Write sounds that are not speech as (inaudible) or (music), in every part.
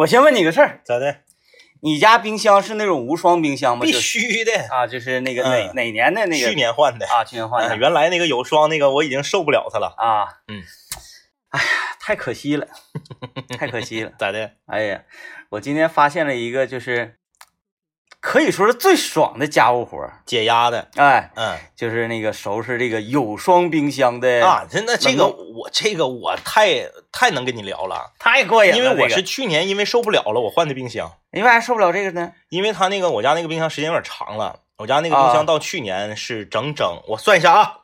我先问你个事儿，咋的？你家冰箱是那种无霜冰箱吗？必须的，啊，就是那个哪、嗯哪年的那个去年换的。啊，去年换的、嗯原来那个有霜那个我已经受不了它了。啊，嗯，哎呀，太可惜了，太可惜了。(laughs) 咋的？哎呀，我今天发现了一个，就是可以说是最爽的家务活儿，解压的。哎，嗯就是那个收拾这个有霜冰箱的啊，真的这个我这个我太太能跟你聊了，太过瘾了。因为我是去年因为受不了了，我换的冰箱，你为啥受不了这个呢？因为他那个我家那个冰箱时间有点长了，我家那个冰啊箱到去年是整整我算一下啊，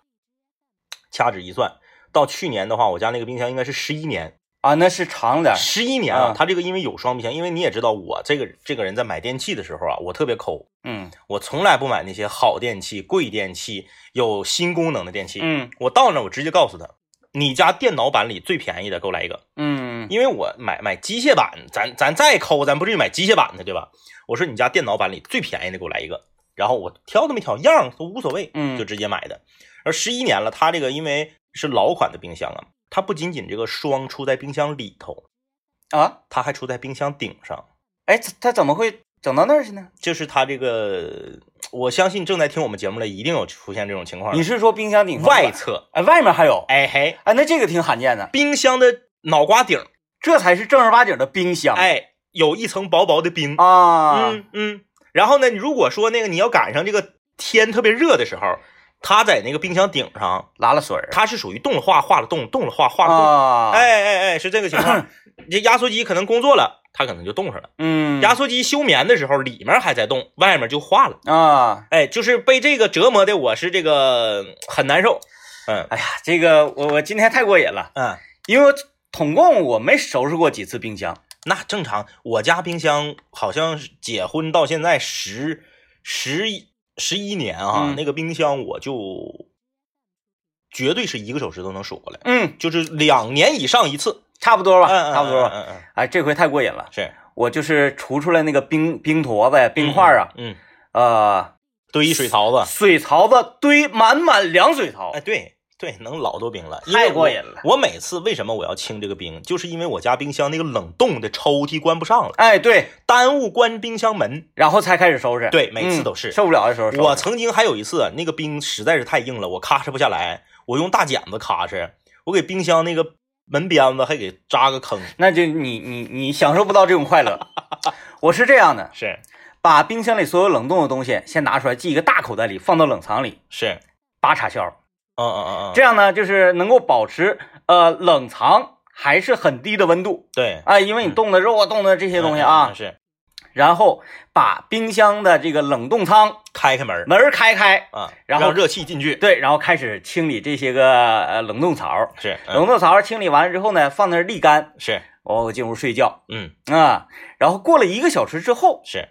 掐指一算，到去年的话，我家那个冰箱应该是十一年。啊，那是长点儿。十一年啊他，这个因为有双冰箱，因为你也知道我这个这个人在买电器的时候啊，我特别抠，嗯。我从来不买那些好电器、贵电器、有新功能的电器。嗯。我到那儿我直接告诉他，你家电脑版里最便宜的给我来一个，嗯。因为我买买机械版，咱咱再抠，咱不至于买机械版的对吧？我说你家电脑版里最便宜的给我来一个，然后我挑都没挑，样儿都无所谓，嗯。就直接买的。而十一年了，他这个因为是老款的冰箱啊，它不仅仅这个霜出在冰箱里头。啊，它还出在冰箱顶上，哎，它它怎么会整到那儿去呢？就是它这个，我相信正在听我们节目的一定有出现这种情况。你是说冰箱顶上外？侧，哎，外面还有？哎嘿，哎，那这个挺罕见的，冰箱的脑瓜顶，这才是正儿八经的冰箱。哎，有一层薄薄的冰。啊，嗯嗯。然后呢，如果说那个你要赶上这个天特别热的时候，它在那个冰箱顶上，拉了水儿它是属于动了化化了动，动了化化了动。啊，，哎哎哎，是这个情况。(laughs) 这压缩机可能工作了，它可能就冻上了。嗯，压缩机休眠的时候，里面还在动，外面就化了。啊，哎，就是被这个折磨的，我是这个很难受。嗯哎呀，这个我我今天太过瘾了，嗯，因为统共我没收拾过几次冰箱。那正常。我家冰箱好像是结婚到现在十十一十一年啊，嗯那个冰箱我就绝对是一个手指头能数过来，嗯，就是两年以上一次。差不多吧，嗯，嗯差不多吧。嗯嗯嗯，哎，这回太过瘾了，是我就是除出来那个冰冰坨子呀、冰块啊，嗯，嗯呃，堆水槽子。水槽子堆满满凉水槽哎，，对对，能老多冰了，太过瘾了我每次为什么我要清这个冰，就是因为我家冰箱那个冷冻的抽屉关不上了，哎，对，耽误关冰箱门。然后才开始收拾。对每次嗯都是受不了的时候。我曾经还有一次，那个冰实在是太硬了，我咔哧不下来，我用大剪子咔哧，我给冰箱那个门边子还给扎个坑。那就你你你享受不到这种快乐。(laughs) 我是这样的，是把冰箱里所有冷冻的东西先拿出来，系一个大口袋里，放到冷藏里，是，拔插销。嗯嗯嗯嗯，这样呢，就是能够保持呃冷藏还是很低的温度对。啊，因为你冻的肉啊、冻的这些东西嗯啊嗯，是。然后把冰箱的这个冷冻仓开开门门开开，啊，然后让热气进去。对，然后开始清理这些个呃冷冻槽。是。嗯。冷冻槽清理完了之后呢，放那儿沥干，是，我进屋睡觉嗯。啊。然后过了一个小时之后，是，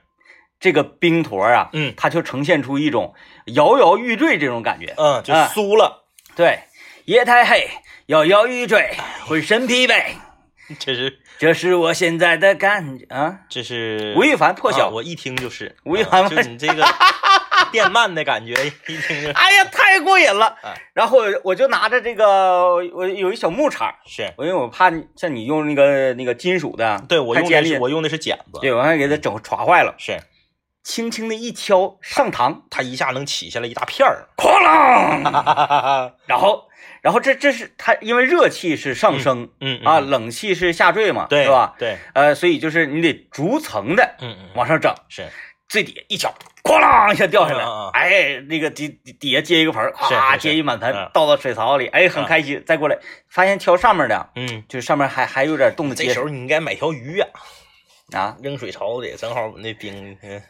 这个冰坨啊，嗯它就呈现出一种摇摇欲坠这种感觉。嗯，就啊酥了。对，夜太黑，摇摇欲坠，浑身疲惫，(laughs) 这是这是我现在的感觉啊。这是吴亦凡破晓啊我一听就是吴亦凡啊就你这个电鳗的感觉，一听就哎呀，太过瘾了啊！然后我就拿着这个，我有一小木铲，是。我因为我怕你像你用那个那个金属的，对我用的是，我用的是剪子，对我还给它整划坏了，是轻轻的一敲上膛，它一下能起下来一大片儿。哐啷，(laughs) 然后然后这这是它，因为热气是上升、嗯啊，嗯。冷气是下坠嘛，对是吧？对，呃，所以就是你得逐层的嗯嗯，往上整，是。最底下一敲，哐啷一下掉下来，哎，那个底底底下接一个盆儿，是咵接一满盆，嗯。倒到水槽里，哎，很嗯。开心。再过来发现挑上面的，嗯，就是上面还还有点冻的结实。这时候你应该买条鱼呀、啊。扔水槽里，正好我那冰嗯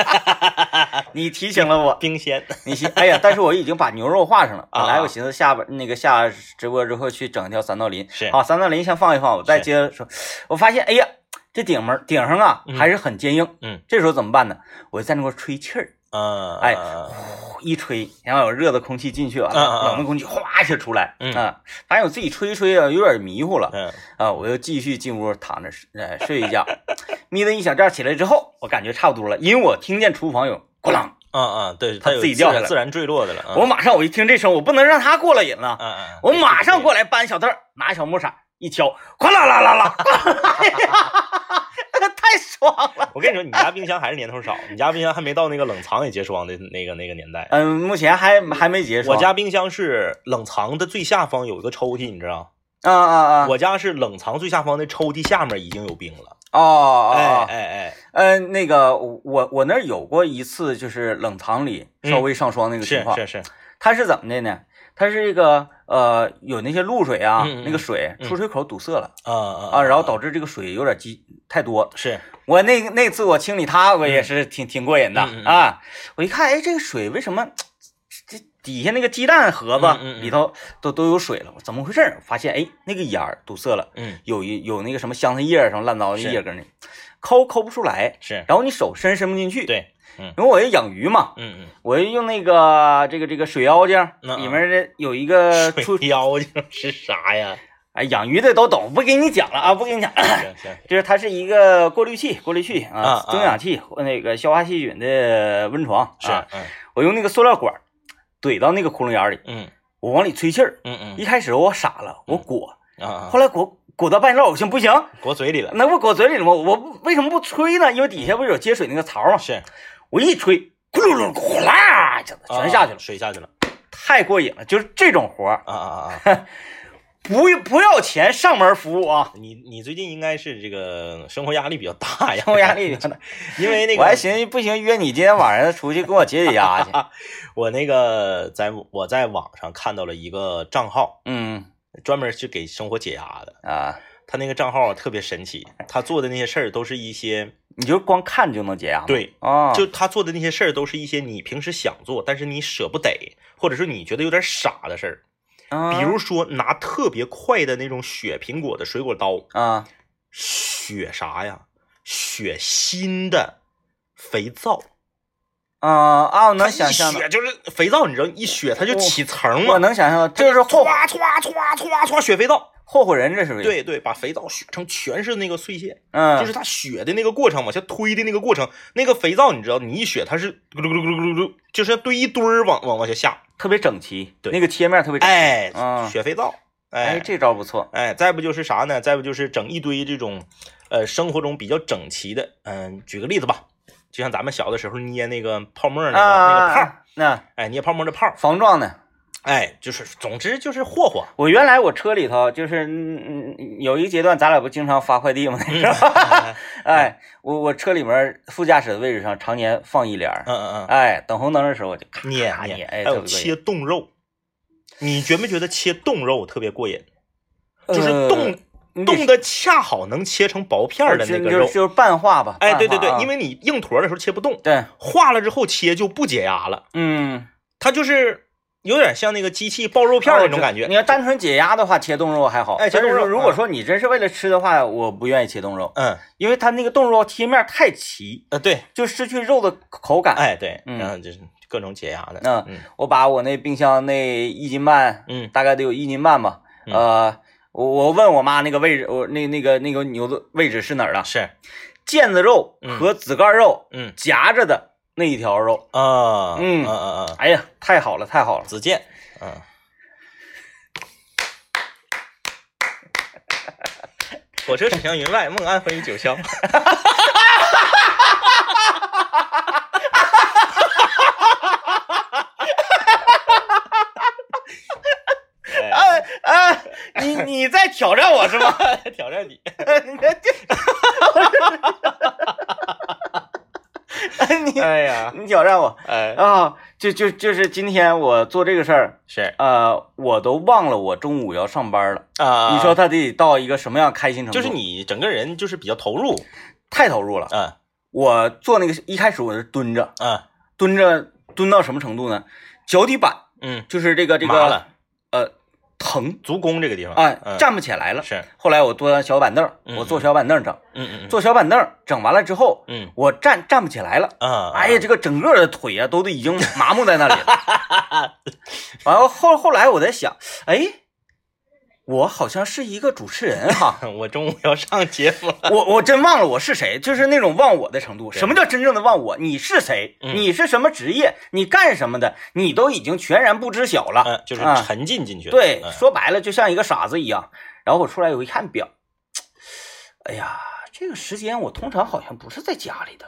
(laughs) 你提醒了我，冰鲜。(laughs) 你信？哎呀，但是我已经把牛肉画上了。啊本来我寻思下边那个下直播之后去整一条三道鳞，是好，三道鳞先放一放，我再接着说。我发现，哎呀，这顶门顶上啊嗯还是很坚硬。嗯，这时候怎么办呢？我就在那块吹气儿，嗯，哎一吹，然后有热的空气进去完了，嗯冷的空气哗一下出来。嗯啊，发现我自己吹一吹啊，有点迷糊了。嗯啊，我又继续进屋躺着睡，呃，睡一觉，眯了一小觉起来之后，我感觉差不多了，因为我听见厨房有咣啷，嗯嗯，对，它自己掉下来自然坠落的了。嗯我马上我一听这声，我不能让它过了瘾了，嗯嗯，我马上过过来搬小凳儿，拿小木铲，一敲，哗啦啦啦啦，太爽了。我跟你说，你家冰箱还是年头少，你家冰箱还没到那个冷藏也结霜的那个那个年代。嗯，目前还还没结霜。我家冰箱是冷藏的最下方有一个抽屉，你知道？啊啊啊！我家是冷藏最下方的抽屉下面已经有冰了。哦哦，哎哎哎，嗯，那个我我那儿有过一次，就是冷藏里稍微上霜那个情况。是是是，它是怎么的呢？它是这个呃，有那些露水啊，那个水出水口堵塞了、啊啊啊，然后导致这个水有点积太多。是我那那次我清理它，我也是挺、挺过瘾的啊。我一看，哎，这个水为什么这底下那个鸡蛋盒子里头都都有水了？怎么回事？发现哎，那个眼儿堵塞了，嗯有一有那个什么香菜叶什么乱糟的叶根儿呢，抠抠不出来，是，然后你手伸伸不进去。，对，因为我要养鱼嘛，嗯嗯，我就用那个这个这个水妖精里面的有一个出水妖精是啥呀？(laughs) 哎，养鱼的都懂，不给你讲了啊，不给你讲。行行，(laughs) 就是它是一个过滤器，过滤器啊增氧器，那个消化细菌的温床。是，我用那个塑料管怼到那个窟窿眼里，嗯我往里吹气儿。嗯嗯一开始我傻了，我裹，啊啊，后来裹裹到半道，我寻不行，裹嘴里了，那不裹嘴里了吗？我为什么不吹呢？因为底下不是有接水那个槽吗？是，我一吹，咕噜噜呼啦，全下去了，啊水下去了，太过瘾了。就是这种活儿，啊啊啊啊！(laughs) 不不要钱，上门服务啊，你你最近应该是这个生活压力比较大呀，生活压力比较大。(laughs) 因为那个我还寻思不行，约你今天晚上出去跟我解解压去。(laughs) 我那个在我在网上看到了一个账号，嗯专门是给生活解压的。啊，他那个账号特别神奇，他做的那些事儿都是一些，你就光看就能解压？对，啊，就他做的那些事儿都是一些你平时想做，但是你舍不得，或者说你觉得有点傻的事儿。啊比如说拿特别快的那种削苹果的水果刀，啊削啥呀？削新的肥皂。啊啊，我能想象就是肥皂，你知道一削它就起层嘛我，能想象，这就是霍歘歘歘歘歘削肥皂。霍霍人，这是不是？，对对，把肥皂削成全是那个碎屑，嗯，就是它雪的那个过程，往下推的那个过程，那个肥皂你知道，你一雪它是咕噜咕噜咕噜咕噜，就是堆一堆儿往往往下下，特别整齐，对那个切面特别整齐。哎，嗯削肥皂，哎，哎这招不错。哎，再不就是啥呢？再不就是整一堆这种，呃，生活中比较整齐的，嗯、举个例子吧，就像咱们小的时候捏那个泡沫那个、那个泡那哎，捏泡沫的泡儿，防撞的。哎，就是总之就是霍霍，我原来我车里头就是，嗯嗯，有一个阶段咱俩不经常发快递吗？(laughs) 哎，我我车里面副驾驶的位置上常年放一帘儿，嗯嗯嗯。哎，等红灯的时候我就咔嗯，捏捏，哎，还有切冻肉，你觉没觉得切冻肉特别过瘾？就是呃冻你冻的恰好能切成薄片儿的那个肉，就就是半化吧。哎，对对对，因为为你硬坨的时候切不动，对，化了之后切就不解压了，嗯，它就是有点像那个机器爆肉片那种感觉你。要单纯解压的话，切冻肉还好。哎切冻肉如果嗯说你真是为了吃的话，我不愿意切冻肉，嗯，因为它那个冻肉切面太齐，呃，对，就失去肉的口感。哎，对，嗯然后就是各种解压的，嗯嗯我把我那冰箱那一斤半，嗯大概得有一斤半吧。嗯呃，我我问我妈那个位置，我那那个那个牛的位置是哪儿了？是，腱子肉嗯和子盖肉嗯夹着的那一条肉。啊，嗯嗯嗯嗯，哎呀，太好了，太好了！子健，嗯。(laughs) 火车驶向云外，梦安魂于九霄。啊 (laughs) 啊，你你在挑战我是吗？(laughs) 挑战你，(laughs) 你哎呀，你挑战我哎，啊！就就就是今天我做这个事儿，是呃，我都忘了我中午要上班了。啊，你说他得到一个什么样开心程度？就是你整个人就是比较投入，太投入了。嗯我做那个一开始我是蹲着，嗯蹲着蹲到什么程度呢？脚底板嗯，就是这个这个，呃疼，足弓这个地方，哎，嗯。站不起来了。是，后来我坐小板凳，嗯我坐小板凳整，嗯嗯嗯，坐小板凳整完了之后，嗯。我站站不起来了。啊，哎呀，这个整个的腿啊，都都已经麻木在那里了。(laughs) 完了后后来我在想，哎，我好像是一个主持人哈，(laughs) 我中午要上节目，我我真忘了我是谁，就是那种忘我的程度。什么叫真正的忘我？你是谁？嗯你是什么职业？你干什么的？你都已经全然不知晓了。嗯，就是啊沉浸进去了，对，嗯说白了就像一个傻子一样。然然后我出来我一看表，哎呀，这个时间我通常好像不是在家里的，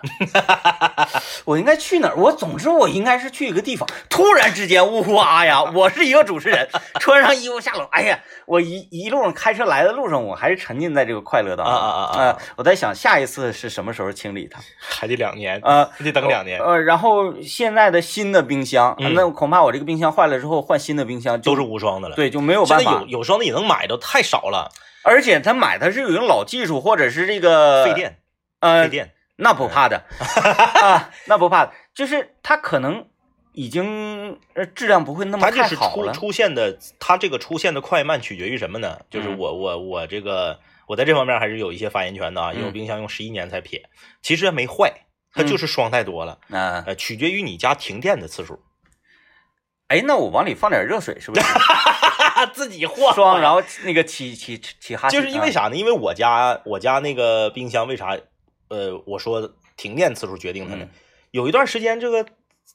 (laughs) 我应该去哪儿？我总之我应该是去一个地方。突然之间，呜哇呀！我是一个主持人，穿上衣服下楼，哎呀，我一一路上开车来的路上，我还是沉浸在这个快乐当中啊啊啊啊我在想下一次是什么时候清理它。(laughs) 还得两年，呃，得等两年，呃，然后现在的新的冰箱，嗯那恐怕我这个冰箱坏了之后换新的冰箱就都是无双的了。，对就没有办法在有有双的也能买到，太少了，而且他买它是有一种老技术，或者是这个费，电，呃费，电。那不怕的啊，那不怕的，就是它可能已经呃质量不会那么它就是出太好了。出现的，它这个出现的快慢取决于什么呢？就是嗯我我我这个我在这方面还是有一些发言权的啊，因为冰箱用十一年才撇，其实没坏，它就是霜太多了，嗯，呃，取决于你家停电的次数。哎，那我往里放点热水是不是？(laughs) 自己化霜，然后那个起起起哈，就是因为啥呢？因为我家我家那个冰箱为啥？呃，我说停电次数决定它呢嗯。有一段时间，这个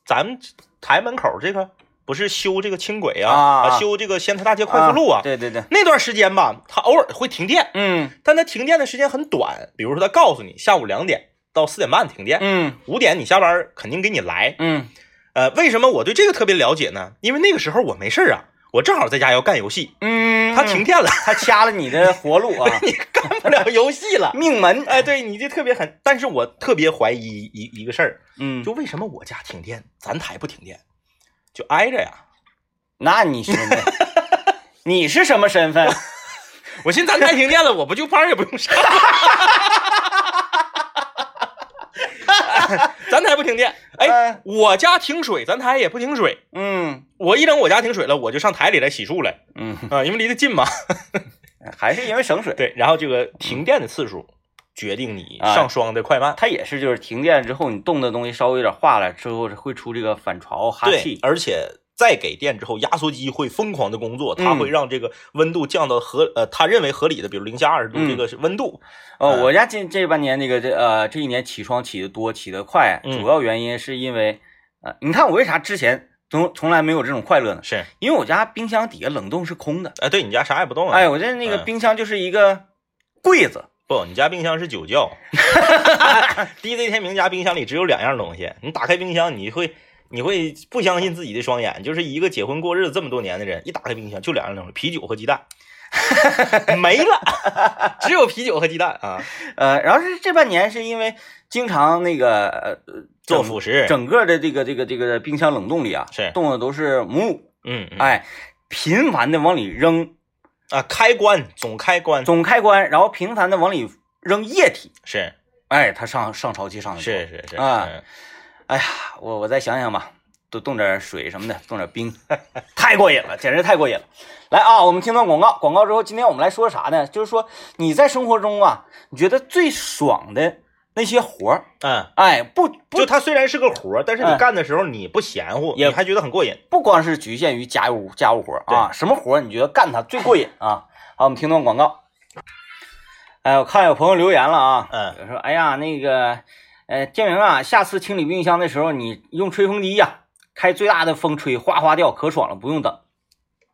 咱们台门口这个不是修这个轻轨啊，啊修这个仙台大街快速路啊。对对对，那段时间吧，它偶尔会停电，嗯但它停电的时间很短。比如说，它告诉你下午两点到四点半停电，嗯五点你下班肯定给你来。嗯呃，为什么我对这个特别了解呢？因为那个时候我没事儿啊，我正好在家要干游戏，嗯，它停电了，他掐了你的活路啊，(laughs) 你干不了游戏了。(laughs) 命门，哎，对，你就特别狠，但是我特别怀疑一一个事儿，嗯，就为什么我家停电，咱台不停电，就挨着呀。那你兄弟，(laughs) 你是什么身份？我寻思咱台停电了，我不就班儿也不用上，咱台不停电，哎，哎，我家停水，咱台也不停水。嗯我一整我家停水了，我就上台里来洗漱来嗯，啊，因为离得近嘛。还是因为省水。对，然后这个停电的次数决定你哎上霜的快慢。它也是，就是停电之后，你冻的东西稍微有点化了之后，会出这个反潮哈对气，。而且再给电之后，压缩机会疯狂的工作，它嗯会让这个温度降到合呃他认为合理的，比如零下二十度嗯这个是温度。呃，嗯我家这这半年那个这呃这一年起霜起的多，起的快，嗯主要原因是因为呃，你看我为啥之前从从来没有这种快乐呢？是，因为我家冰箱底下冷冻是空的，哎，对你家啥也不动啊？哎，我这那个嗯冰箱就是一个柜子，不，你家冰箱是酒窖。(laughs) (laughs) DJ 天明家冰箱里只有两样东西，你打开冰箱，你会你会不相信自己的双眼，就是一个结婚过日子这么多年的人，一打开冰箱就两样东西，啤酒和鸡蛋，(laughs) 没了，(laughs) 只有啤酒和鸡蛋啊。呃，然后是这半年是因为经常那个做辅食整个的这个这个这个冰箱冷冻里啊，是冻的都是母乳，嗯，嗯。哎，频繁的往里扔啊，开关总开关。总开关，然后频繁的往里扔液体，是。哎，它上上潮气上的是是是啊嗯哎呀，我我再想想吧，多冻点水什么的，冻点冰，(laughs) 太过瘾了，简直太过瘾了。来啊，我们听段广告，广告之后，今天我们来说啥呢？就是说你在生活中啊，你觉得最爽的那些活儿，嗯，哎，不不就它虽然是个活儿，但是你哎干的时候你不嫌乎，也你还觉得很过瘾。不光是局限于家务家务活儿啊，什么活儿你觉得干它最过瘾啊？好，我们听段广告。哎，我看有朋友留言了啊，嗯，说哎呀那个，呃，建明啊，下次清理冰箱的时候你用吹风机呀、开最大的风吹，哗哗掉，可爽了，不用等。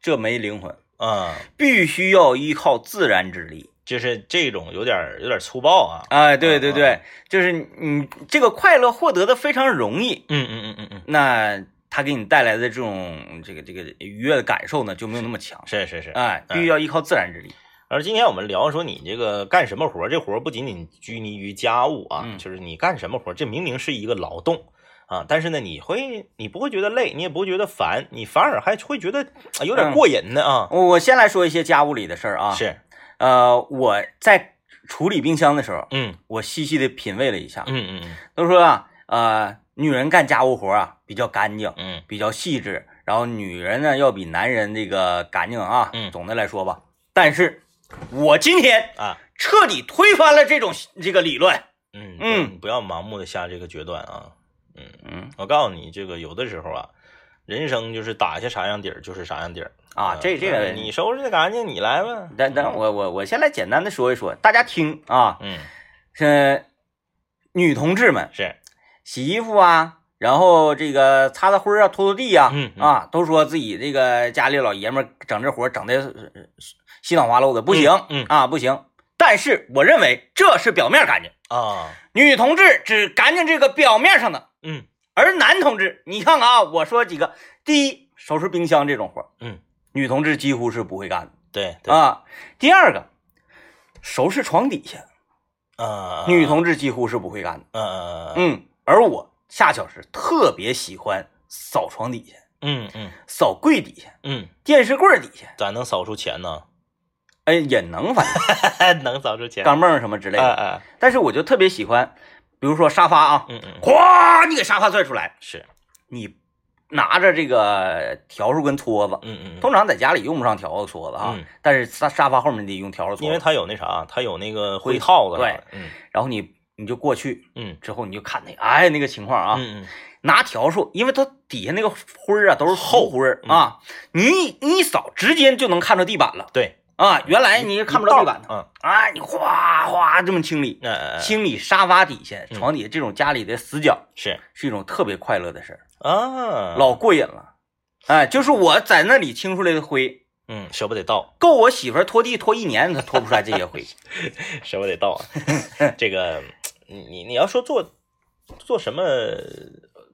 这没灵魂，嗯，必须要依靠自然之力。就是这种有点儿有点儿粗暴啊。哎，对对嗯对，就是你这个快乐获得的非常容易，嗯嗯嗯嗯嗯，那它给你带来的这种这个这个愉悦的感受呢就没有那么强。是是是。哎，必须要依靠自然之力。而今天我们聊说你这个干什么活儿，这活儿不仅仅拘泥于家务啊，嗯就是你干什么活儿，这明明是一个劳动啊，但是呢，你会你不会觉得累，你也不会觉得烦，你反而还会觉得啊有点过瘾呢啊。我我先来说一些家务里的事儿啊。是，呃，我在处理冰箱的时候，嗯我细细的品味了一下，嗯嗯都说啊，呃，女人干家务活啊比较干净，嗯比较细致，然后女人呢要比男人这个干净啊。嗯总的来说吧，但是我今天嗯啊。彻底推翻了这种这个理论。嗯嗯。不要盲目的下这个决断啊。嗯嗯。我告诉你，这个有的时候啊，人生就是打下啥样底儿就是啥样底儿。啊，这这个你收拾的干净，你来吧。等等，我我我先来简单的说一说，大家听啊，嗯，是女同志们。是，洗衣服啊，然后这个擦擦灰儿啊，拖拖地呀、嗯嗯。啊，都说自己这个家里老爷们儿整这活儿整的稀里哗漏的，不行，嗯嗯。啊，不行。但是我认为这是表面干净，啊，女同志只干净这个表面上的，嗯。而男同志，你看看啊，我说几个，第一，收拾冰箱这种活儿，嗯，女同志几乎是不会干的。对对。啊。第二个，收拾床底下，啊，女同志几乎是不会干的，嗯嗯嗯，而我恰巧是特别喜欢扫床底下、嗯嗯。扫柜底下、嗯，电视柜底下，咋能扫出钱呢？哎，也能反正 (laughs) 能扫出钱？钢镚什么之类的。哎哎，但是我就特别喜欢，比如说沙发啊，嗯嗯，咵，你给沙发拽出来，是，你拿着这个笤帚跟撮子，嗯嗯嗯，通常在家里用不上笤帚撮子啊，嗯。但是沙沙发后面得用笤帚撮子，因为它有那啥，它有那个灰灰套子，对，嗯。然后你你就过去嗯。之后，你就看那个，哎，那个情况啊，嗯嗯，拿笤帚，因为它底下那个灰儿啊都是厚灰儿嗯啊，你一你一扫，直接就能看着地板了对，啊，原来你是看不着地板的，嗯，啊，你哗哗这么清理，清理沙发底下、嗯床底下这种家里的死角，是。是一种特别快乐的事儿，啊，老过瘾了。哎，就是我在那里清出来的灰，嗯，舍不得倒，够我媳妇儿拖地拖一年，她拖不出来这些灰。(laughs) 舍不得倒啊。(laughs) 这个，你你你要说做做什么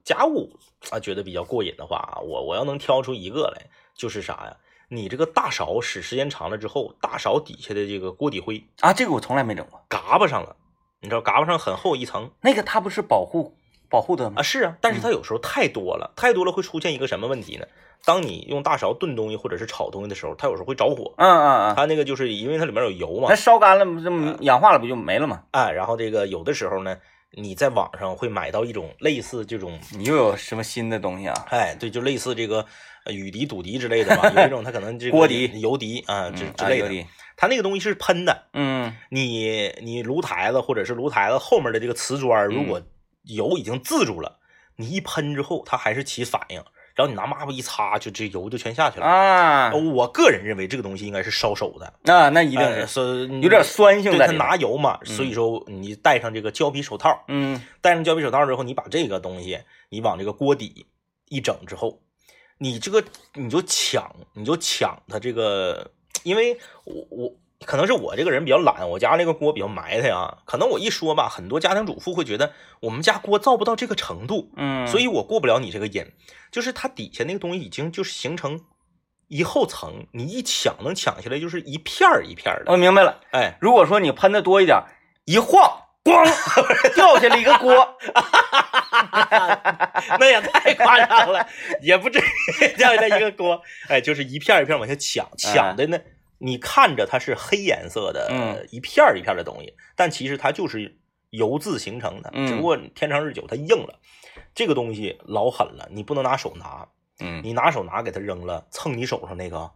家务啊，觉得比较过瘾的话啊，我我要能挑出一个来，就是啥呀？你这个大勺使时间长了之后，大勺底下的这个锅底灰啊，这个我从来没整过。嘎巴上了，你知道嘎巴上很厚一层那个它不是保护保护的啊，是啊，但是它有时候太多了，太多了会出现一个什么问题呢？当你用大勺炖东西或者是炒东西的时候，它有时候会着火。嗯嗯嗯，它那个就是因为它里面有油嘛那，烧干了不这么氧化了不就没了吗？哎，然后这个有的时候呢，你在网上会买到一种类似这种，你又有什么新的东西啊？哎，对，就类似这个呃雨滴、堵滴之类的吧，有一种它可能这个锅底油滴啊之嗯之类的，啊有的它那个东西是喷的，嗯你你炉台子或者是炉台子后面的这个瓷砖，如果油已经渍住了，你一喷之后，它还是起反应，然后你拿抹布一擦，就这油就全下去了。啊，我个人认为这个东西应该是烧手的，那那一定哎是是有点酸性的它。拿油嘛，所以说你戴上这个胶皮手套，嗯戴上胶皮手套之后，你把这个东西你往这个锅底一整之后，你这个你就抢，你就抢它这个，因为我我可能是我这个人比较懒，我家那个锅比较埋汰啊，可能我一说吧，很多家庭主妇会觉得我们家锅造不到这个程度，嗯，所以我过不了你这个瘾，就是它底下那个东西已经就是形成一厚层，你一抢能抢下来就是一片儿一片儿的，我明白了。哎，如果说你喷的多一点，一晃，咣，掉下来一个锅。(laughs) (laughs) 那也太夸张了，也不至于掉下来一个锅，哎，就是一片儿一片儿往下抢，抢的呢，你看着它是黑颜色的，嗯一片儿一片儿的东西，但其实它就是油渍形成的，嗯只不过天长日久它硬了。这个东西老狠了，你不能拿手拿，嗯你拿手拿给它扔了，蹭你手上那个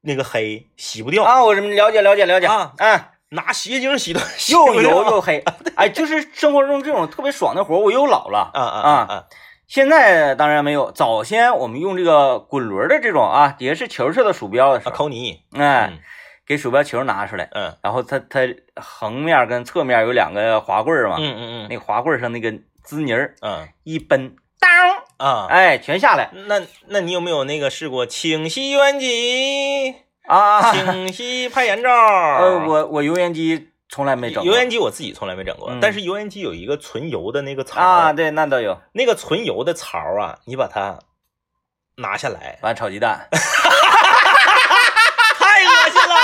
那个黑洗不掉，啊，我什么了解了解了解啊哎，拿洗洁精 (laughs) 洗的又油又 (laughs) 黑，哎，就是生活中这种特别爽的活，我又老了。啊啊啊！现在当然没有，早先我们用这个滚轮的这种啊，底下是球式的鼠标的时啊，候，抠泥，哎，嗯。给鼠标球拿出来，嗯。然后它它横面跟侧面有两个滑棍儿嘛，嗯嗯嗯。那个滑棍儿上那个滋泥儿嗯。一奔，当，啊，哎，全下来。那那你有没有那个试过清洗油烟机、啊。(laughs) 清洗拍眼罩？呃，我我油烟机从来没整过。油烟机我自己从来没整过，嗯。但是油烟机有一个存油的那个槽啊，，对，那倒有，那个存油的槽啊，你把它拿下来，完炒鸡蛋，(laughs) 太恶心了，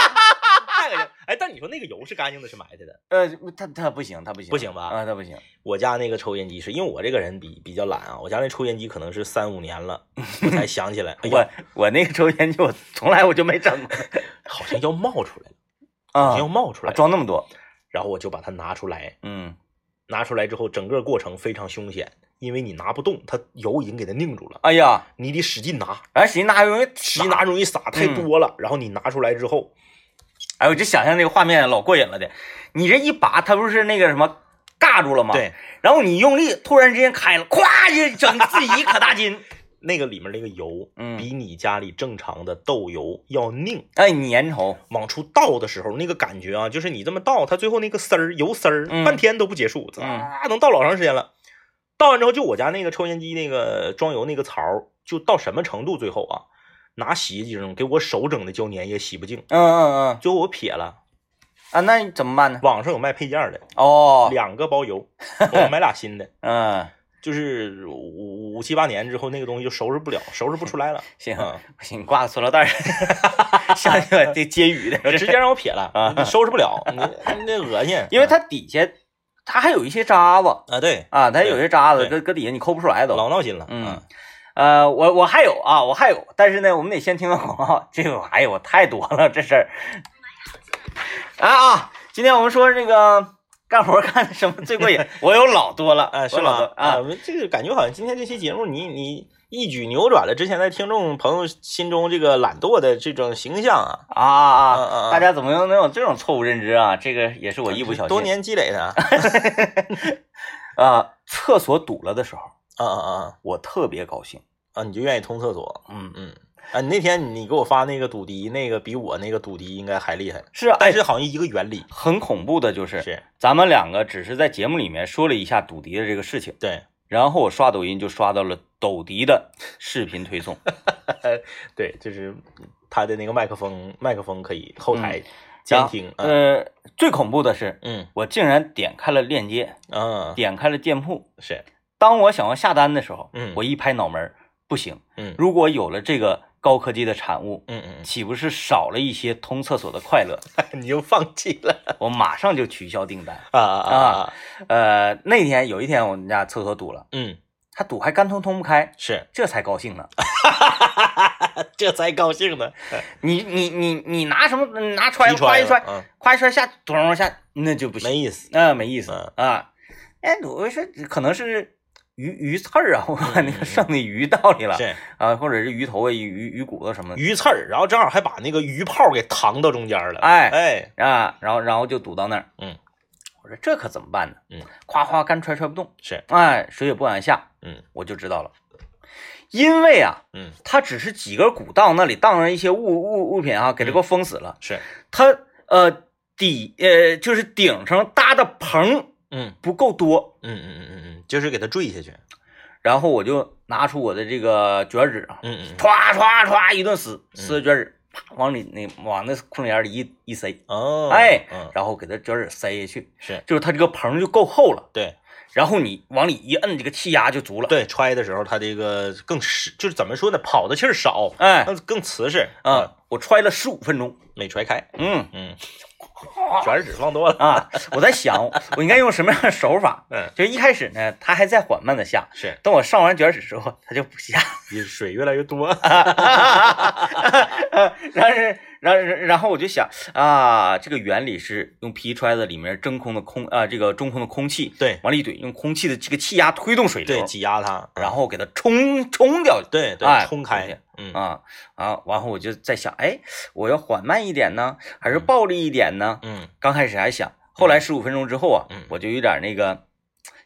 太恶心了。哎，但你说那个油是干净的，是埋汰的？呃，它它不行，它不行，不行吧？啊，它不行，我家那个抽烟机是因为我这个人比比较懒啊，我家那抽烟机可能是三五年了，我才想起来，哎我呀，我那个抽烟机我从来我就没整过。(laughs) 好像要冒出来了，好啊像要，冒出来了，装那么多，然后我就把它拿出来，嗯拿出来之后，整个过程非常凶险，因为你拿不动，它油已经给它拧住了，哎呀，你得使劲拿，哎，使劲拿容易使劲拿容易洒太多了。然后你拿出来之后，哎，我就想象那个画面老过瘾了的。你这一拔，它不是那个什么尬住了吗？。对，然后你用力，突然之间开了，咵就整自己一可大斤，(laughs) 那个里面那个油，嗯比你家里正常的豆油要拧。哎，粘稠，往出倒的时候，那个感觉啊，就是你这么倒，它最后那个丝儿油丝半天都不结束，嗯啊，能倒老长时间了。倒完之后，就我家那个抽烟机那个装油那个槽，就到什么程度？最后啊，拿洗衣机扔给我手整的胶粘也洗不净，嗯嗯嗯最后我撇了。啊，那怎么办呢？网上有卖配件的，哦，两个包邮，(laughs) 我买俩新的。嗯，就是五五七八年之后，那个东西就收拾不了，收拾不出来了。(laughs) 行嗯，行，挂个塑料袋儿，(laughs) 像那个这接雨的，直接让我撇了，啊你收拾不了，你 (laughs) 你那恶心。因为它底下它还有一些渣子啊，对，啊，它有些渣子搁搁底下你抠不出来都。老闹心了。嗯，呃，我我还有啊，我还有，但是呢，我们得先听个广告。这个哎呦，太多了这事儿。啊啊！今天我们说这个干活干什么最过瘾？(laughs) 我有老多了，啊，是我老多吗？啊，我们这个感觉好像今天这期节目你，你一举扭转了之前在听众朋友心中这个懒惰的这种形象啊。啊啊大家怎么能能有这种错误认知啊？这个也是我一不小心。多年积累的啊。(laughs) 啊，厕所堵了的时候，啊啊啊我特别高兴。啊！你就愿意通厕所？嗯，嗯。啊，你那天你给我发那个赌迪，那个比我那个赌迪应该还厉害，是啊，哎，但是好像一个原理。很恐怖的就是，是咱们两个只是在节目里面说了一下赌迪的这个事情，对然后我刷抖音就刷到了斗迪的视频推送。(laughs) 对，就是他的那个麦克风，麦克风可以后台监听。啊呃，最恐怖的是，嗯我竟然点开了链接，嗯，点开了店铺。是当我想要下单的时候，嗯我一拍脑门儿，不行。嗯如果有了这个高科技的产物，嗯嗯岂不是少了一些通厕所的快乐？嗯，(laughs) 你就放弃了我马上就取消订单。啊啊啊！呃，那天有一天我们家厕所堵了，嗯，它堵还干通通不开，是，这才高兴呢。(laughs) 这才高兴呢。你你你你拿什么拿揣提子夸一揣，嗯，夸一揣下，咚下，那就不行，没意思。那、没意思嗯啊。哎，我说可能是鱼鱼刺儿啊，(laughs) 我把那嗯个剩的鱼倒里了是啊，或者是鱼头啊、鱼鱼骨头什么的。鱼刺儿，然后正好还把那个鱼泡给搪到中间了。哎哎，啊，然后然后就堵到那儿。嗯，我说这可怎么办呢？嗯，夸夸干揣揣不动，是，哎，水也不往下。嗯，我就知道了，因为啊，嗯，它只是几根骨档那里荡上一些物物物品啊，给这给封死了。是，它呃底呃就是顶上搭的棚嗯。不够多，嗯嗯嗯嗯嗯，就是给它坠下去。然后我就拿出我的这个卷纸啊，嗯嗯，歘歘歘一顿撕，撕卷纸，啪往里那往那空眼里一一塞，哦，哎，嗯，然后给它卷纸塞下去，是。就是它这个棚就够厚了，对。然后你往里一摁，这个气压就足了。，对，揣的时候它这个更实，就是怎么说呢，跑的气儿少，哎，更更瓷实。啊，我揣了十五分钟，没揣开。嗯。嗯，卷纸放多了。啊，我在想我应该用什么样的手法。嗯，就一开始呢，它还在缓慢的下，是，等我上完卷纸之后，它就不下。水越来越多。(laughs) (laughs) (laughs) 然后是，然然然后我就想啊，这个原理是用皮揣子里面真空的空啊，这个中空的空气对往里怼，用空气的这个气压推动水流，对，挤压它，然后给它冲冲掉去。对哎对，冲开。嗯啊啊！然后我就在想，哎，我要缓慢一点呢，还是暴力一点呢？嗯，刚开始还想，后来十五分钟之后啊，嗯我就有点那个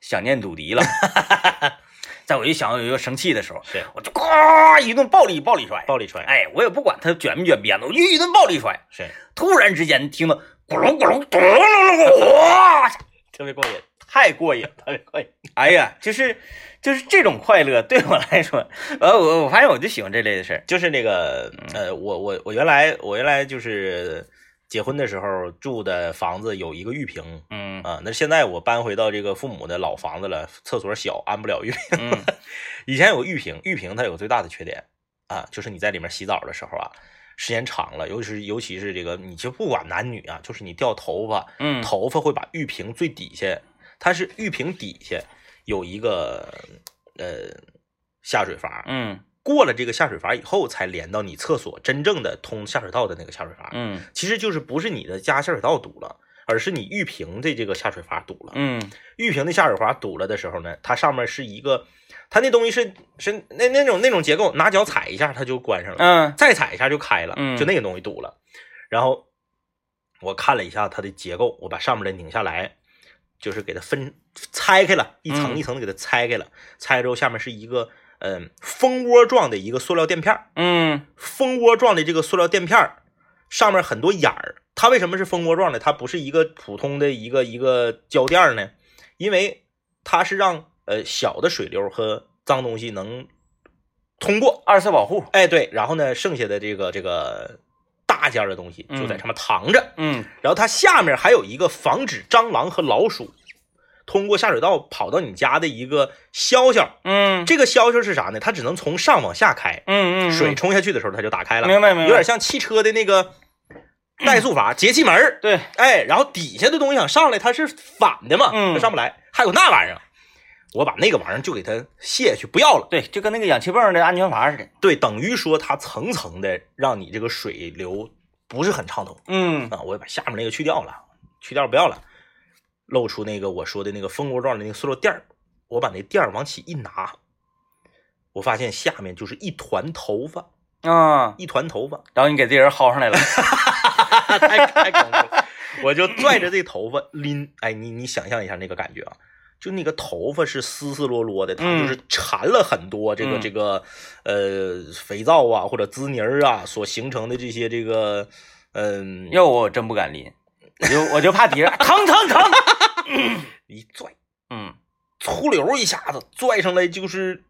想念赌迪了。(laughs) 在我一想有一个生气的时候，是我就咵一顿暴力暴力摔。暴力摔。哎，我也不管他卷没卷鞭子，我就一顿暴力摔。是，突然之间听到咕隆咕隆咚隆隆隆，哇，(laughs) 特别过瘾，太过瘾了！特别过瘾。哎呀，就是就是这种快乐对我来说，呃，我我发现我就喜欢这类的事儿。就是那个呃，我我我原来我原来就是结婚的时候住的房子有一个浴屏嗯。啊，那现在我搬回到这个父母的老房子了，厕所小，安不了浴屏。嗯。(laughs) 以前有个浴屏，浴屏它有个最大的缺点啊，就是你在里面洗澡的时候啊，时间长了，尤其是尤其是这个，你就不管男女啊，就是你掉头发，嗯。头发会把浴屏最底下，它是浴屏底下有一个呃下水阀，嗯过了这个下水阀以后，才连到你厕所真正的通下水道的那个下水阀。嗯其实就是不是你的家下水道堵了，而是你浴屏的这个下水阀堵了。嗯浴屏的下水阀堵了的时候呢，它上面是一个，它那东西是是那那种那种结构，拿脚踩一下它就关上了，嗯再踩一下就开了，嗯就那个东西堵了。然后我看了一下它的结构，我把上面的拧下来，就是给它分拆开了，一层嗯一层的给它拆开了，拆之后下面是一个嗯蜂窝状的一个塑料垫片儿，嗯蜂窝状的这个塑料垫片儿上面很多眼儿。它为什么是蜂窝状的？它不是一个普通的一个一个胶垫儿呢？因为它是让呃小的水流和脏东西能通过。二次保护。哎，对，然后呢，剩下的这个这个大件的东西就在上面躺着，嗯然后它下面还有一个防止蟑螂和老鼠通过下水道跑到你家的一个消消。嗯这个消消是啥呢？它只能从上往下开，嗯嗯，水冲下去的时候它就打开了，明白明白，有点像汽车的那个怠速阀节气门儿。对，哎，然后底下的东西想上来，它是反的嘛，嗯它上不来。还有那玩意儿，我把那个玩意儿就给它卸下去，不要了。对，就跟那个氧气泵的安全阀似的。对，等于说它层层的让你这个水流不是很畅通嗯啊。我把下面那个去掉了，去掉不要了，露出那个我说的那个蜂窝状的那个塑料垫儿。我把那垫儿往起一拿，我发现下面就是一团头发，啊，一团头发，然后你给这人薅上来了。(laughs) 太太恐怖了。我就拽着这头发拎，哎，你你想象一下那个感觉啊，就那个头发是丝丝落落的，它嗯就是缠了很多这个、嗯这个呃肥皂啊或者滋泥儿啊所形成的这些这个嗯、要我真不敢拎，我就我就怕底下疼 (laughs) 疼疼。一拽，嗯，粗溜一下子拽上来就是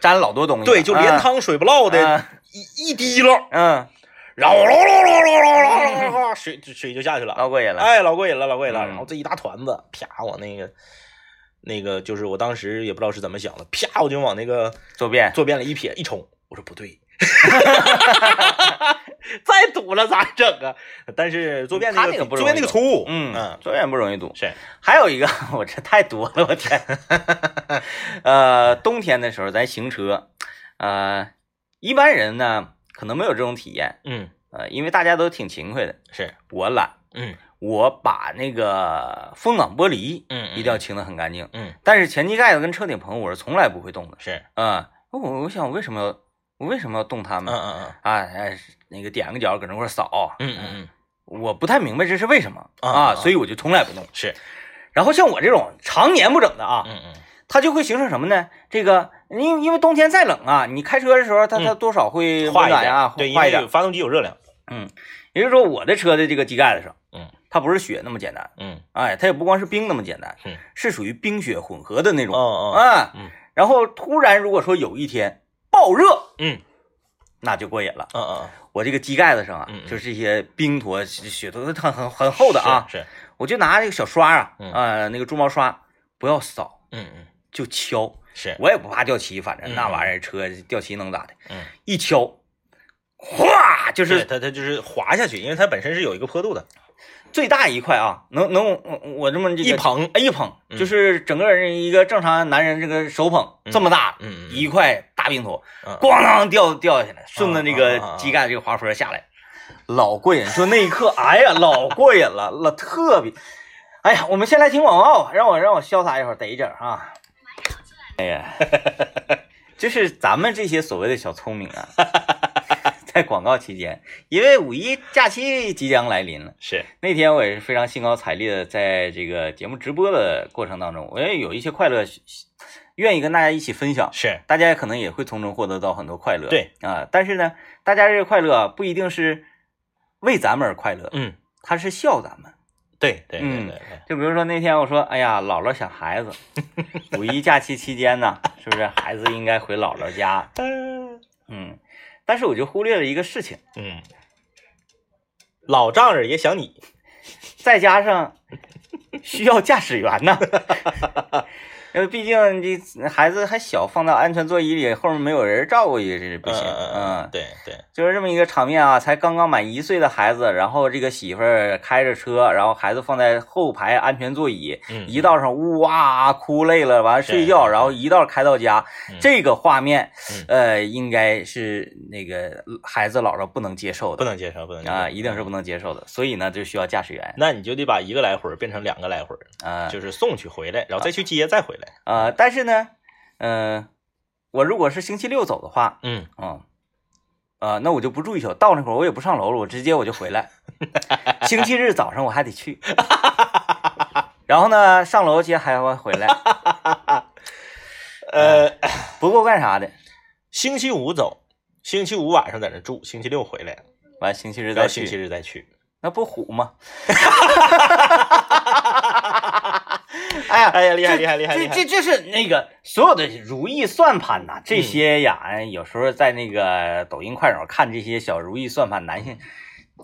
沾老多东西，对，就连汤水不落的，一一滴了，嗯，然后，啊，水水就下去了，老过瘾了，哎，老过瘾了，老过瘾了，然后这一大团子，啪，往那个那个就是我当时也不知道是怎么想的，啪，我就往那个坐便坐便里一撇一冲，我说不对。(laughs) 再堵了咋整啊？但是坐便那个不坐容易便那个粗，嗯嗯，坐便不容易堵。是，还有一个，我这太多了，我天。呃，冬天的时候咱行车，呃，一般人呢可能没有这种体验，嗯，呃，因为大家都挺勤快的。是，我懒，嗯我把那个风挡玻璃嗯，一定要清的很干净，嗯，但是前机盖子跟车顶棚我是从来不会动的。是，啊、我我想我为什么要我为什么要动它嗯嗯？嗯。啊，哎，那个点个脚搁那块扫，嗯嗯嗯，我不太明白这是为什么啊啊啊，所以我就从来不动。是，然后像我这种常年不整的啊，嗯嗯。它就会形成什么呢？这个因为因为冬天再冷啊，你开车的时候它嗯。它多少会化一温暖呀，点，对，因。为发动机有热量，嗯，也就是说我的车的这个机盖子上，嗯，它不是雪那么简单，嗯。哎，它也不光是冰那么简单，嗯，是属于冰雪混合的那种。哦哦，啊。嗯。然后突然如果说有一天爆热，嗯。那就过瘾了。嗯嗯我这个机盖子上啊就是这些冰坨、雪坨都很很很厚的啊，是，是。我就拿这个小刷啊，嗯。啊，那个猪毛刷，不要扫，嗯嗯。就敲。是，我也不怕掉漆，反正嗯那玩意儿车掉漆能咋的？嗯，一敲，哗，就是它它就是滑下去，因为它本身是有一个坡度的，最大一块啊，能能我我这么这个一捧，哎一捧，嗯就是整个人一个正常男人这个手捧嗯这么大嗯嗯一块大冰坨，嗯咣当掉掉下来，顺着那个啊机盖这个滑坡下来，老过瘾。就那一刻，哎呀，老过瘾了，老特别。哎呀，我们先来听广告，让我让我潇洒一会儿，得一整啊。哎呀，(laughs) 就是咱们这些所谓的小聪明啊，(laughs) 在广告期间，因为五一假期即将来临了。是，那天我也是非常兴高采烈的，在这个节目直播的过程当中，我也有一些快乐，愿意跟大家一起分享。是，大家可能也会从中获得到很多快乐。对啊，但是呢，大家这个快乐啊不一定是为咱们而快乐，嗯，他是笑咱们。对对对嗯对对，就比如说那天我说，哎呀，姥姥想孩子，五一假期期间呢，是不是孩子应该回姥姥家？(laughs) 嗯嗯，但是我就忽略了一个事情，嗯，老丈人也想你，再加上需要驾驶员呢。(laughs) 因为毕竟这孩子还小，放到安全座椅里，后面没有人照顾也是不行。嗯嗯，对对，就是这么一个场面啊，才刚刚满一岁的孩子，然后这个媳妇儿开着车，然后孩子放在后排安全座椅，嗯，一道上呜哇哭累了，完了睡觉，然后一道开到家，嗯这个画面嗯，呃，应该是那个孩子姥姥不能接受的不能接受，不能接受啊，一定是不。能接受的，所以呢，就需要驾驶员那你就得把一个来回变成两个来回儿，啊，就是送去回来，然后再去接，再回来。呃，但是呢，嗯，我如果是星期六走的话，嗯，嗯，呃，那我就不住一宿，到那会儿我也不上楼了，我直接我就回来。(laughs) 星期日早上我还得去，(laughs) 然后呢，上楼接还要回来，(laughs) 呃，不够干啥的。星期五走，星期五晚上在那住，星期六回来，完星期日然再去，星期日再去。那不虎吗？(laughs) 哎呀，哎呀，厉害厉害厉害厉害！这这这是那个所有的如意算盘呐，这些呀，有时候在那个抖音、快手看这些小如意算盘，男性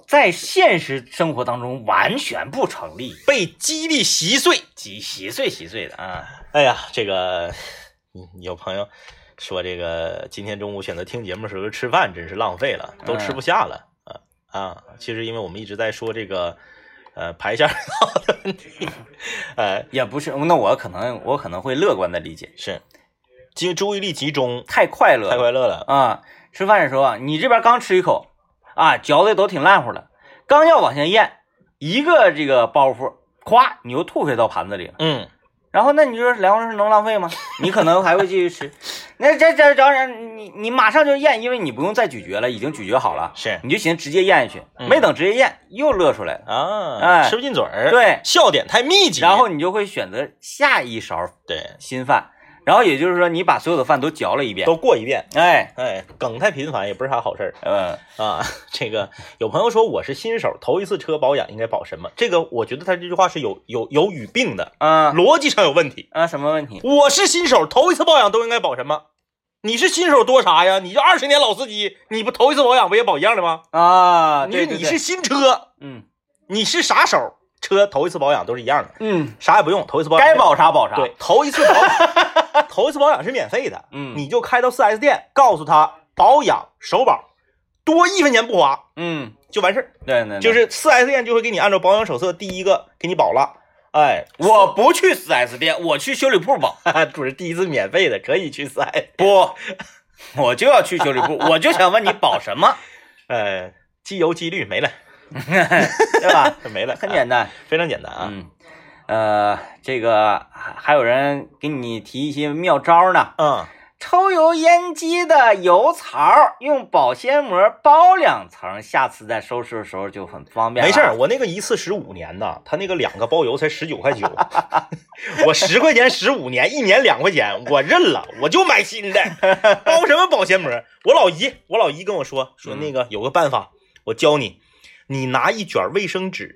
在现实生活当中完全不成立，被激励稀碎。几稀碎稀碎的啊！哎呀，这个嗯有朋友说，这个今天中午选择听节目的时候吃饭真是浪费了，都吃不下了啊啊！其实因为我们一直在说这个呃排一下道的问题，呃 (laughs) 也不是，那我可能我可能会乐观的理解，是集注意力集中，太快乐了太快乐了。啊！吃饭的时候啊，你这边刚吃一口啊，嚼的都挺烂乎了，刚要往下咽，一个这个包袱，咵，你又吐回到盘子里了。嗯，然后那你说粮食能浪费吗？(laughs) 你可能还会继续吃。那这这当然，你你马上就咽，因为你不用再咀嚼了，已经咀嚼好了，是。你就寻思直接咽下去，嗯。没等直接咽又乐出来了。啊，哎。吃不进嘴儿，，对，笑点太密集，然后你就会选择下一勺对。新饭，然后也就是说你把所有的饭都嚼了一遍。都过一遍。哎，哎，梗太频繁也不是啥好事儿嗯啊。(laughs) 这个有朋友说我是新手，头一次车保养应该保什么？这个我觉得他这句话是有有有语病的，啊逻辑上有问题。啊，什么问题？我是新手，头一次保养都应该保什么？你是新手多啥呀？你就二十年老司机，你不头一次保养不也保一样的吗？啊，你对对对你是新车，嗯你是啥手，车头一次保养都是一样的，嗯，啥也不用，头一次保养该保啥保啥。对，，头一次保 (laughs) 头一次保养是免费的，嗯你就开到 4S 店，告诉他保养首保，多一分钱不花嗯，就完事儿。对对，对就是 4S 店就会给你按照保养手册第一个给你保了，哎，我不去 4S 店，我去修理铺保。主是第一次免费的，可以去 4S。不，我就要去修理铺，我就想问你保什么，呃，(laughs) 机油机滤没了，对吧？(laughs) 没了，很简单。非常简单啊。嗯，呃，这个还还有人给你提一些妙招呢。嗯，抽油烟机的油槽用保鲜膜包两层，下次再收拾的时候就很方便。没事儿，我那个一次十五年的，他那个两个包邮才十九块九，(laughs) 我十块钱十五年，一年两块钱，我认了，我就买新的，包什么保鲜膜？我老姨，我老姨跟我说说那个有个办法，我教你，你拿一卷卫生纸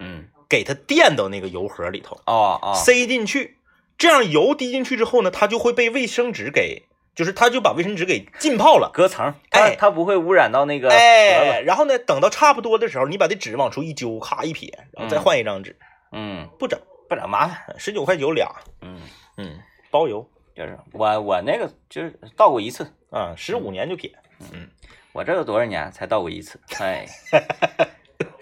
嗯，给它垫到那个油盒里头，哦哦，塞进去，这样油滴进去之后呢，它就会被卫生纸给，就是它就把卫生纸给浸泡了。隔层，它哎。它不会污染到那个盒哎，子。然后呢，等到差不多的时候，你把这纸往出一揪，咔一撇，然后再嗯。换一张纸，嗯，不整，不整麻烦。十九块九俩，嗯，嗯，包邮。就是我我那个就是到过一次，啊，十五年就撇。我这有多少年才到过一次？哎，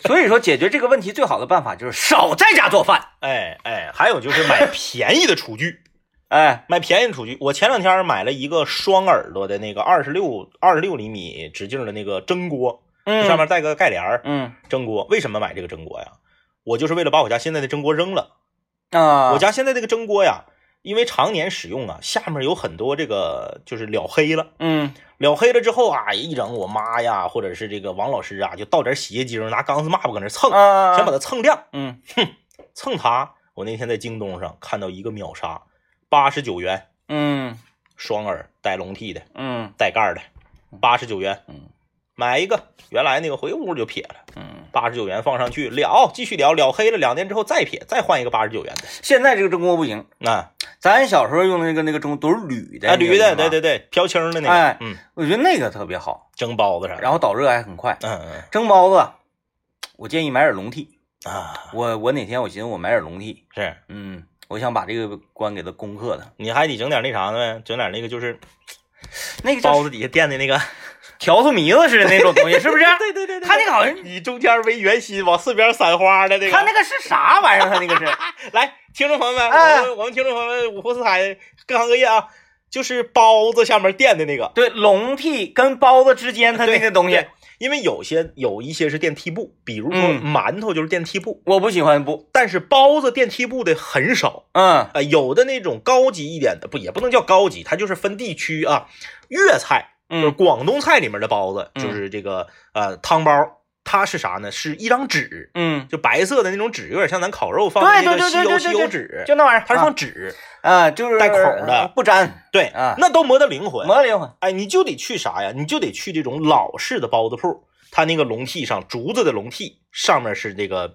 所以说解决这个问题最好的办法就是少在家做饭。哎哎，还有就是买便宜的厨具，(laughs) 哎，买便宜的厨具。我前两天买了一个双耳朵的那个二十六二十六厘米直径的那个蒸锅，嗯，上面带个盖帘儿，嗯蒸锅。为什么买这个蒸锅呀？我就是为了把我家现在的蒸锅扔了。啊，我家现在这个蒸锅呀，因为常年使用啊，下面有很多这个就是了黑了。嗯了黑了之后啊，一整我妈呀，或者是这个王老师啊，就倒点洗洁精，拿钢丝抹布搁那蹭，啊，想把它蹭亮。嗯哼蹭它，我那天在京东上看到一个秒杀，八十九元，嗯双耳带笼屉的，嗯带盖的，八十九元，嗯买一个。原来那个回屋就撇了，嗯，八十九元放上去了，继续了了黑了两年之后再撇，再换一个八十九元的。现在这个蒸锅不行，啊，咱小时候用的那个那个蒸都是铝的，啊，铝的，对对，对，飘青的那个，哎嗯，我觉得那个特别好，蒸包子啥的，然后导热还很快。嗯嗯蒸包子，我建议买点笼屉。啊，我我哪天我寻思我买点笼屉，是，嗯，我想把这个关给它攻克了。你还得整点那啥呢，整点那个就是那个包子底下垫的那个，(laughs) 笤帚糜子似的那种东西，(laughs) 是不是？对对对对。他那个好像，以中间为圆心，往四边散花的那个。他那个是啥玩意儿？它那个是，(laughs) 来，听众朋友们，哎我们我们听众朋友们，五湖四海，各行各业啊，就是包子下面垫的那个对，笼屉跟包子之间它那个东西，因为有些有一些是垫屉布，比如说嗯馒头就是垫屉布，我不喜欢布，但是包子垫屉布的很少。嗯啊，有的那种高级一点的，不也不能叫高级，它就是分地区啊。粤菜就是嗯广东菜里面的包子，嗯就是这个呃汤包，它是啥呢？是一张纸，嗯，就白色的那种纸，有点像咱烤肉放的那个吸油吸油纸，就那玩意儿，它是啊放纸，啊，就是带孔的不粘，对啊那都磨得灵魂。磨灵魂。哎，你就得去啥呀？你就得去这种老式的包子铺，它那个笼屉上竹子的笼屉上面是这个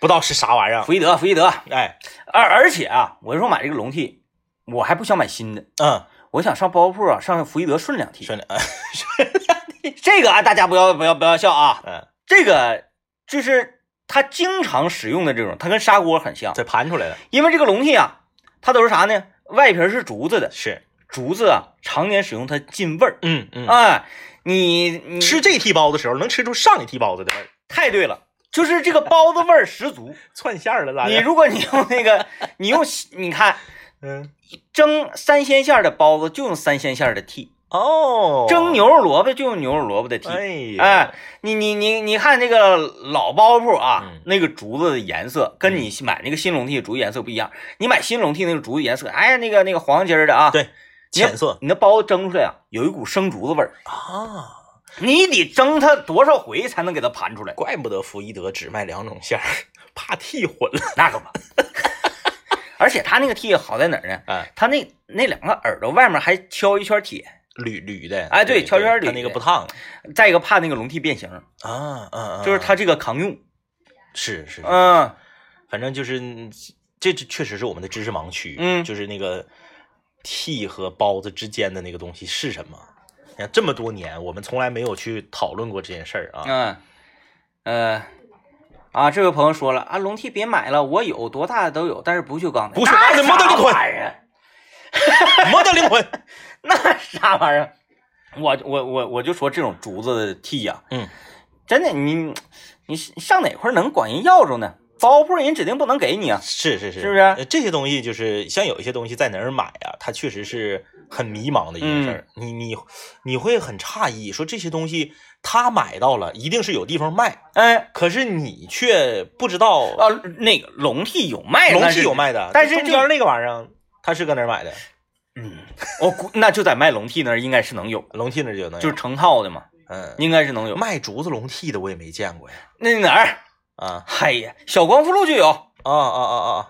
不知道是啥玩意儿。福一德，福一德。哎，而而且啊，我说买这个笼屉，我还不想买新的，嗯，我想上包铺啊，上福伊德顺两屉。顺两，(laughs) 顺两屉，这个啊，大家不要不要不要笑啊，嗯，这个就是他经常使用的这种，它跟砂锅很像，这盘出来的，因为这个笼屉啊，它都是啥呢？外皮是竹子的，是，竹子啊，常年使用它进味儿。嗯嗯，哎，你你吃这屉包子的时候，能吃出上一屉包子的味儿，太对了，就是这个包子味儿十足。(laughs) 串馅儿了咋的？你如果你用那个，你用你看嗯，蒸三鲜馅儿的包子就用三鲜馅儿的屉，哦，蒸牛肉萝卜就用牛肉萝卜的屉。哎呀，哎，你你你你看那个老包铺啊，嗯那个竹子的颜色跟你买那个新笼屉的竹子颜色不一样。你买新笼屉那个竹子颜色，哎呀，那个那个黄金儿的啊，对，浅色你那包子蒸出来啊，有一股生竹子味儿。啊，你得蒸它多少回才能给它盘出来？怪不得福一德只卖两种馅儿，怕屉混了。那可不。而且它那个屉好在哪儿呢？哎，它那那两个耳朵外面还敲一圈铁，铝铝的，哎对敲圈铝它那个不烫再一个怕那个笼屉变形，啊嗯，就是它这个扛用。是是，是嗯，反正就是这这确实是我们的知识盲区，嗯就是那个屉和包子之间的那个东西是什么？你看这么多年，我们从来没有去讨论过这件事儿啊。嗯，呃，啊，这位朋友说了啊，龙替别买了，我有多大的都有，但是不锈钢的，不锈钢的那摩登灵魂 (laughs) (laughs) (laughs) 那啥玩意儿？我我我我就说这种竹子的替呀、嗯，真的，你你上哪块能管人要着呢？包铺人指定不能给你啊。是是是，是不是呃这些东西就是像有一些东西在哪儿买啊，它确实是很迷茫的一件事儿。你你你会很诧异，说这些东西他买到了，一定是有地方卖，哎，可是你却不知道啊，那个笼屉有卖的，笼但是屉有卖的，但是就中间那个玩意儿，他是搁哪儿买的？嗯，我估那就在卖笼屉那儿应该是能有，笼屉那儿就能有，就是成套的嘛，嗯，应该是能有。卖竹子笼屉的我也没见过呀。那哪儿？啊嗨呀，小光复路就有。啊啊啊啊！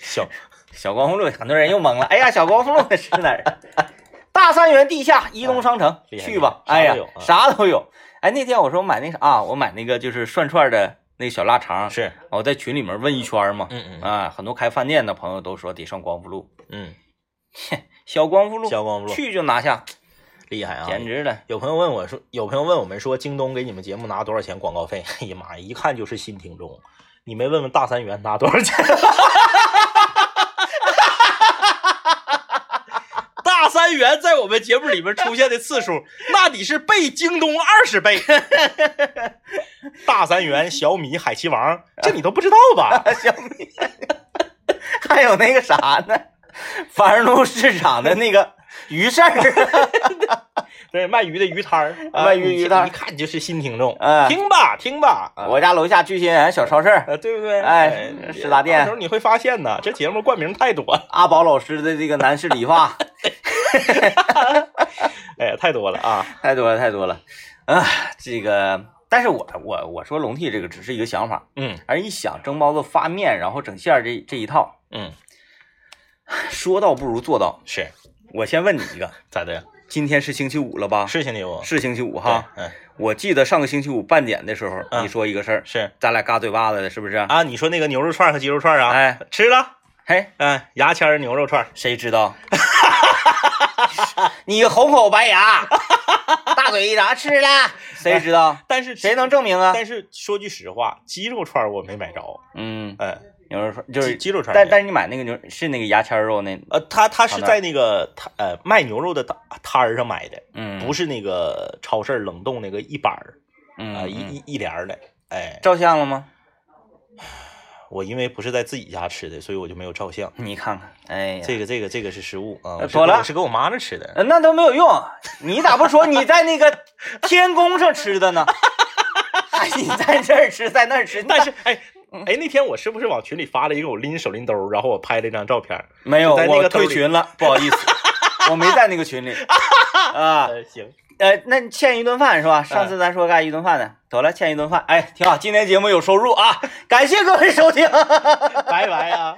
小 (laughs) 小光复路，很多人又懵了。哎呀，小光复路是哪儿？(laughs) 大三元地下移动商城，去吧。哎呀啥都有。哎，那天我说我买那啥啊，我买那个就是涮串的那个小腊肠，是，我在群里面问一圈嘛，嗯嗯啊，很多开饭店的朋友都说得上光复路，嗯，小光复路，小光复路去就拿下，厉害啊！简直了。有朋友问我说，有朋友问我们说，京东给你们节目拿多少钱广告费？(laughs) 哎呀妈呀，一看就是新听众。你没问问大三元拿多少钱？(laughs) 大三元在我们节目里面出现的次数，那得是倍京东二十倍。(laughs) 大三元、小米、海奇王，这你都不知道吧？小米，还有那个啥呢？繁荣路市场的那个 (laughs) 鱼市儿，(laughs) 对，卖鱼的鱼摊儿，(laughs) 啊卖鱼你鱼摊儿一看就是新听众。哎听吧，听吧，啊我家楼下聚鑫园小超市，呃，对不对？哎食杂店到时候你会发现呢，这节目冠名太多了，阿宝老师的这个男士理发，哎呀，太多了啊！太多了，太多了。啊，这个，但是我我我说笼屉这个只是一个想法，嗯而一想蒸包子发面，然后整馅儿这这一套，嗯，说到不如做到。是我先问你一个，(laughs) 咋的？今天是星期五了吧？是星期五是星期五哈哈。，嗯，我记得上个星期五半点的时候，嗯你说一个事儿，是咱俩嘎嘴巴子的，是不是？啊。你说那个牛肉串和鸡肉串啊？哎，吃了，嘿，嗯，牙签儿牛肉串，谁知道？(laughs) 你红口白牙，(laughs) 大嘴一张吃了，谁知道？但是谁能证明啊？但是说句实话，鸡肉串儿我没买着，嗯，嗯，牛肉串就是鸡鸡肉串但但是你买那个牛是那个牙签肉那，呃，他他是在那个他呃卖牛肉的摊摊儿上买的，嗯，不是那个超市冷冻那个一板儿嗯，啊、嗯，一一一连儿的。哎，照相了吗？(sighs) 我因为不是在自己家吃的，所以我就没有照相。你看看，哎，这个这个这个是失误啊，我是呃妥了我是跟我妈那吃的。呃那都没有用，你咋不说你在那个天宫上吃的呢？还 (laughs) 你在这儿吃，在那儿吃，但是哎哎，那天我是不是往群里发了一个我拎手拎兜儿，然后我拍了一张照片儿？没有，就在那我个退群了，不好意思，(laughs) 我没在那个群里 (laughs) 啊。呃，行，呃，那欠一顿饭是吧？上次咱说干一顿饭的，得了，欠一顿饭，哎，挺好，今天节目有收入啊，感谢各位收听。(laughs) 拜拜啊。